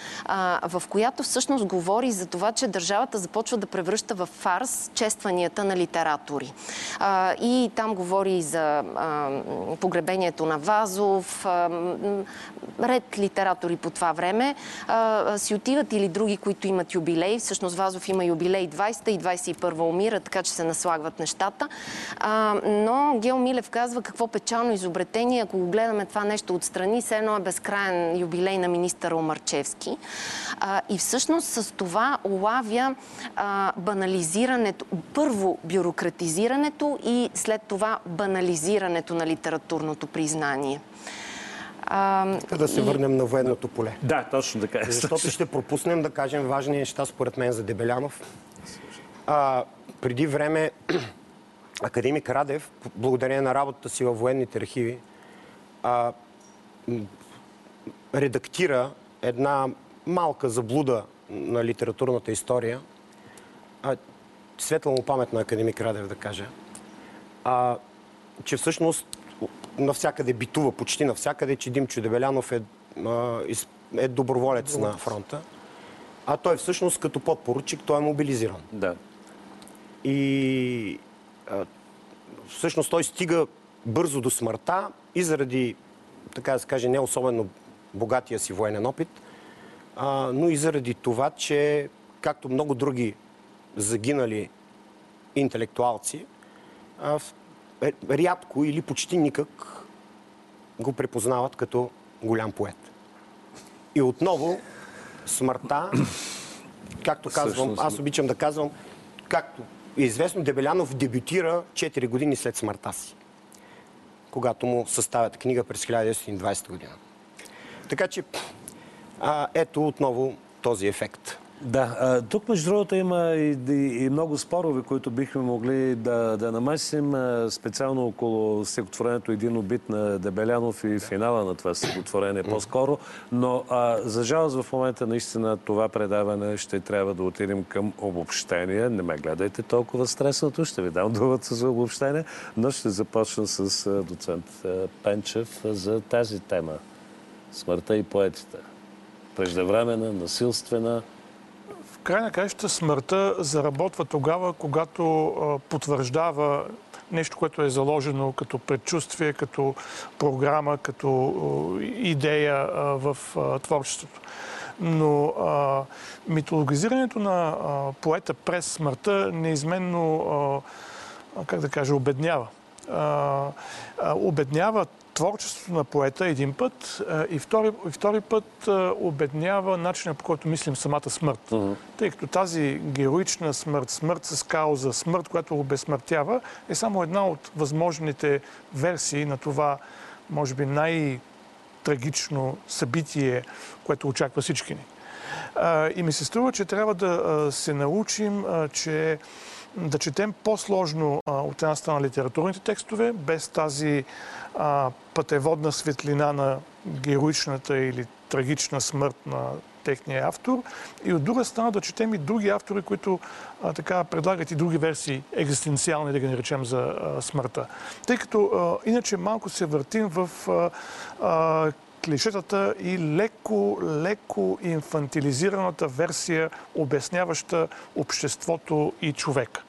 в която всъщност говори за това, че държавата започва да превръща в фарс честванията на литератори. И там говори и за погребението на Вазов, м, ред литератори по това време си отиват или други, които имат юбилей. Всъщност Вазов има юбилей 20-та и 21-та умира, така че се наслагват нещата. Но Гео Милев казва какво печално изобретение, ако го гледаме това нещо отстрани, все едно е безкрайен юбилей на министър Омарчевски. И всъщност с това улавя банализирането, първо бюрократизирането и след това банализирането на литературното признание. А, да се върнем на военното поле. Да, точно така е. Защото ще пропуснем да кажем важни неща, според мен, за Дебелянов. А, преди време [clears throat] академик Радев, благодарение на работата си във военните архиви, а, редактира една малка заблуда на литературната история. А, светла му памет на академик Радев, да кажа. А, че всъщност навсякъде битува, почти навсякъде, че Димчо Дебелянов е, е доброволец на фронта. А той всъщност като подпоручик, той е мобилизиран. Да. И а, всъщност той стига бързо до смъртта и заради, така да се каже, не особено богатия си военен опит, а, но и заради това, че както много други загинали интелектуалци, а, рядко или почти никак го препознават като голям поет. И отново смъртта, както казвам, аз обичам да казвам, както е известно, Дебелянов дебютира 4 години след смъртта си, когато му съставят книга през 1920 година. Така че, а, ето отново този ефект. Да, а, тук между другото има и, и, и много спорове, които бихме могли да, да намесим, а, специално около стихотворението Един убит на Дебелянов и финала на това стихотворение по-скоро. Но а, за жалост в момента наистина това предаване ще трябва да отидем към обобщение. Не ме гледайте толкова стреснато, ще ви дам думата за обобщение, но ще започна с а, доцент а, Пенчев за тази тема. Смъртта и поетите. Преждевременна, насилствена, В край на краищата смъртта заработва тогава, когато потвърждава нещо, което е заложено като предчувствие, като програма, като идея в творчеството. Но а, митологизирането на а, поета през смъртта неизменно, а, как да кажа, обеднява. А, а, обеднява творчеството на поета един път и втори, и втори път обеднява начина по който мислим самата смърт. Тъй като тази героична смърт, смърт с кауза, смърт, която обезсмъртява, е само една от възможните версии на това, може би най-трагично събитие, което очаква всички ни. И ми се струва, че трябва да се научим, че да четем по-сложно от една страна литературните текстове, без тази а, пътеводна светлина на героичната или трагична смърт на техния автор и от друга страна да четем и други автори, които а, така предлагат и други версии екзистенциални, да ги наречем, за а, смъртта. Тъй като а, иначе малко се въртим в клишетата и леко, леко инфантилизираната версия, обясняваща обществото и човека.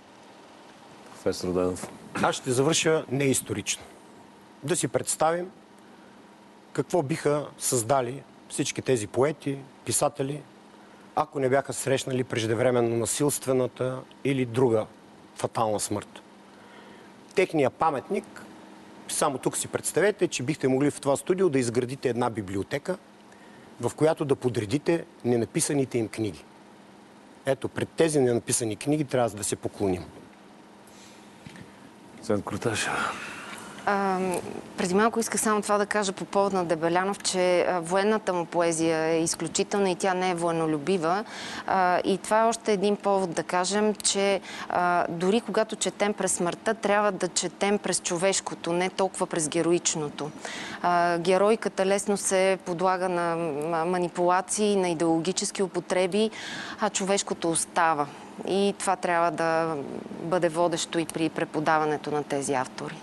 Професор Данов. Аз ще завърша неисторично. Да си представим какво биха създали всички тези поети, писатели, ако не бяха срещнали преждевременно насилствената или друга фатална смърт. Техния паметник, само тук си представете, че бихте могли в това студио да изградите една библиотека, в която да подредите ненаписаните им книги. Ето, пред тези ненаписани книги трябва да се поклоним. Сен Круташева. А, преди малко исках само това да кажа по повод на Дебелянов, че военната му поезия е изключителна и тя не е военолюбива. А, и това е още един повод да кажем, че а, дори когато четем през смъртта, трябва да четем през човешкото, не толкова през героичното. Геройката лесно се подлага на манипулации, на идеологически употреби, а човешкото остава. И това трябва да бъде водещо и при преподаването на тези автори.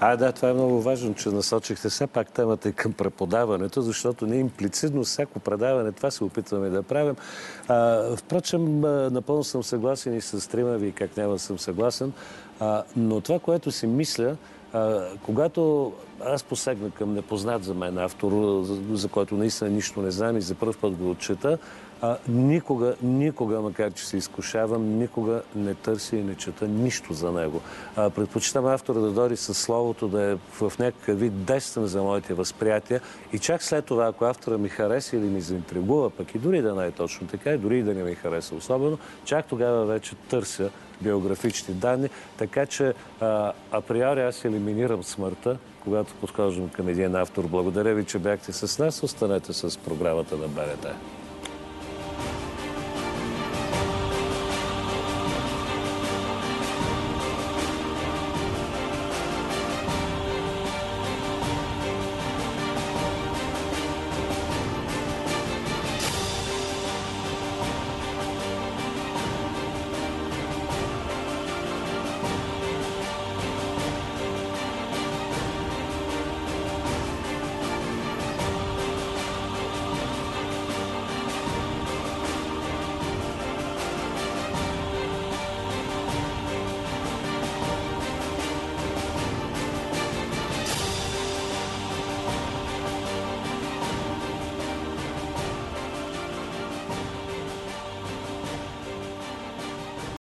А, да, това е много важно, че насочихте все пак темата и към преподаването, защото ние имплицитно всяко предаване това се опитваме да правим. А, впрочем, напълно съм съгласен и с трима ви, как няма съм съгласен. А, но това, което си мисля, когато аз посегна към непознат за мен автор, за, който наистина нищо не знам и за първ път го отчита, а, никога, никога, макар че се изкушавам, никога не търся и не чета нищо за него. А, предпочитам автора да дори със словото, да е в някакъв вид дестен за моите възприятия и чак след това, ако автора ми хареса или ми заинтригува, пък и дори да не е точно така, и дори да не ми хареса особено, чак тогава вече търся биографични данни, така че а, априори аз елиминирам смъртта, когато подхождам към един автор. Благодаря ви, че бяхте с нас. Останете с програмата на БНТ.